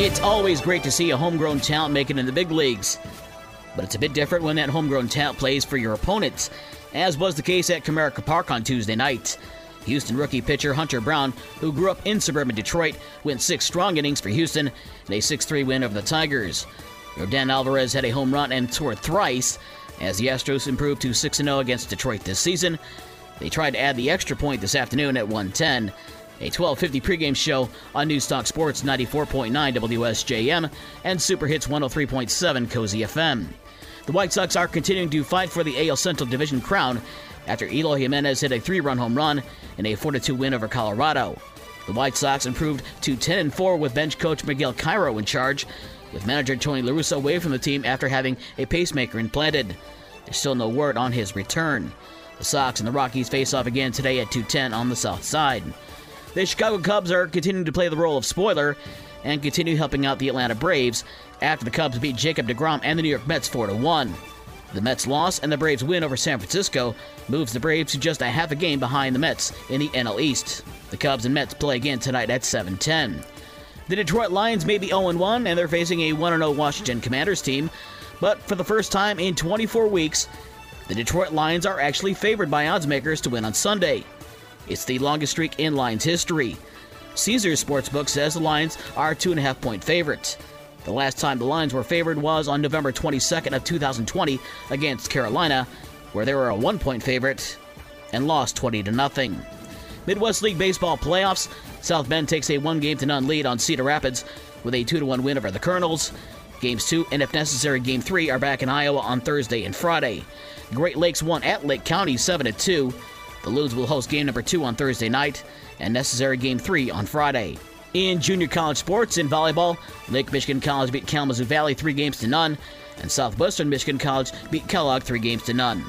It's always great to see a homegrown talent make it in the big leagues, but it's a bit different when that homegrown talent plays for your opponents, as was the case at Comerica Park on Tuesday night. Houston rookie pitcher Hunter Brown, who grew up in suburban Detroit, went six strong innings for Houston in a 6 3 win over the Tigers. Yordan Alvarez had a home run and scored thrice as the Astros improved to 6 0 against Detroit this season. They tried to add the extra point this afternoon at 110. A 12:50 pregame show on Newstalk Sports 94.9 WSJM and Super Hits 103.7 Cozy FM. The White Sox are continuing to fight for the AL Central Division crown after Eloy Jimenez hit a three-run home run in a 4-2 win over Colorado. The White Sox improved to 10-4 with bench coach Miguel Cairo in charge, with manager Tony La Russa away from the team after having a pacemaker implanted. There's still no word on his return. The Sox and the Rockies face off again today at 2:10 on the south side. The Chicago Cubs are continuing to play the role of spoiler and continue helping out the Atlanta Braves after the Cubs beat Jacob deGrom and the New York Mets 4 1. The Mets' loss and the Braves' win over San Francisco moves the Braves to just a half a game behind the Mets in the NL East. The Cubs and Mets play again tonight at 7:10. The Detroit Lions may be 0 1 and they're facing a 1 0 Washington Commanders team, but for the first time in 24 weeks, the Detroit Lions are actually favored by odds makers to win on Sunday. It's the longest streak in Lions history. Caesars Sportsbook says the Lions are two and a half point favorites. The last time the Lions were favored was on November 22nd of 2020 against Carolina, where they were a one point favorite and lost 20 to nothing. Midwest League Baseball playoffs. South Bend takes a one game to none lead on Cedar Rapids with a 2 to 1 win over the Kernels. Games 2 and if necessary Game 3 are back in Iowa on Thursday and Friday. Great Lakes won at Lake County 7 to 2. The Loons will host game number 2 on Thursday night and necessary game 3 on Friday. In junior college sports, in volleyball, Lake Michigan College beat Kalamazoo Valley 3 games to none, and Southwestern Michigan College beat Kellogg 3 games to none.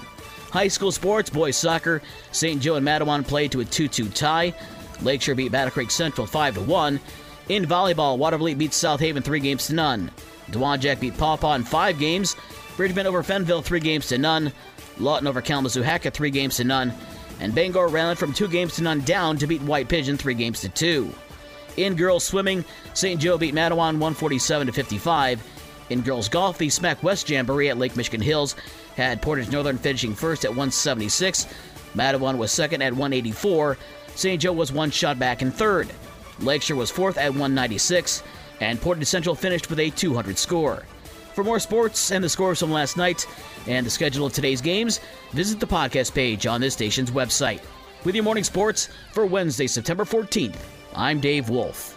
High school sports, boys soccer, St. Joe and Mattawan played to a 2 2 tie. Lakeshore beat Battle Creek Central 5 1. In volleyball, Watervliet beat South Haven 3 games to none. Dowagiac beat Paw Paw in 5 games. Bridgman over Fenville 3 games to none. Lawton over Kalamazoo Hackett 3 games to none. And Bangor rallied from 2 games to none down to beat White Pigeon 3 games to 2. In girls swimming, St. Joe beat Mattawan 147 to 55. In girls golf, the SMAC West Jamboree at Lake Michigan Hills had Portage Northern finishing first at 176. Mattawan was second at 184. St. Joe was one shot back in third. Lakeshore was fourth at 196. And Portage Central finished with a 200 score. For more sports and the scores from last night and the schedule of today's games, visit the podcast page on this station's website. With your morning sports for Wednesday, September 14th, I'm Dave Wolf.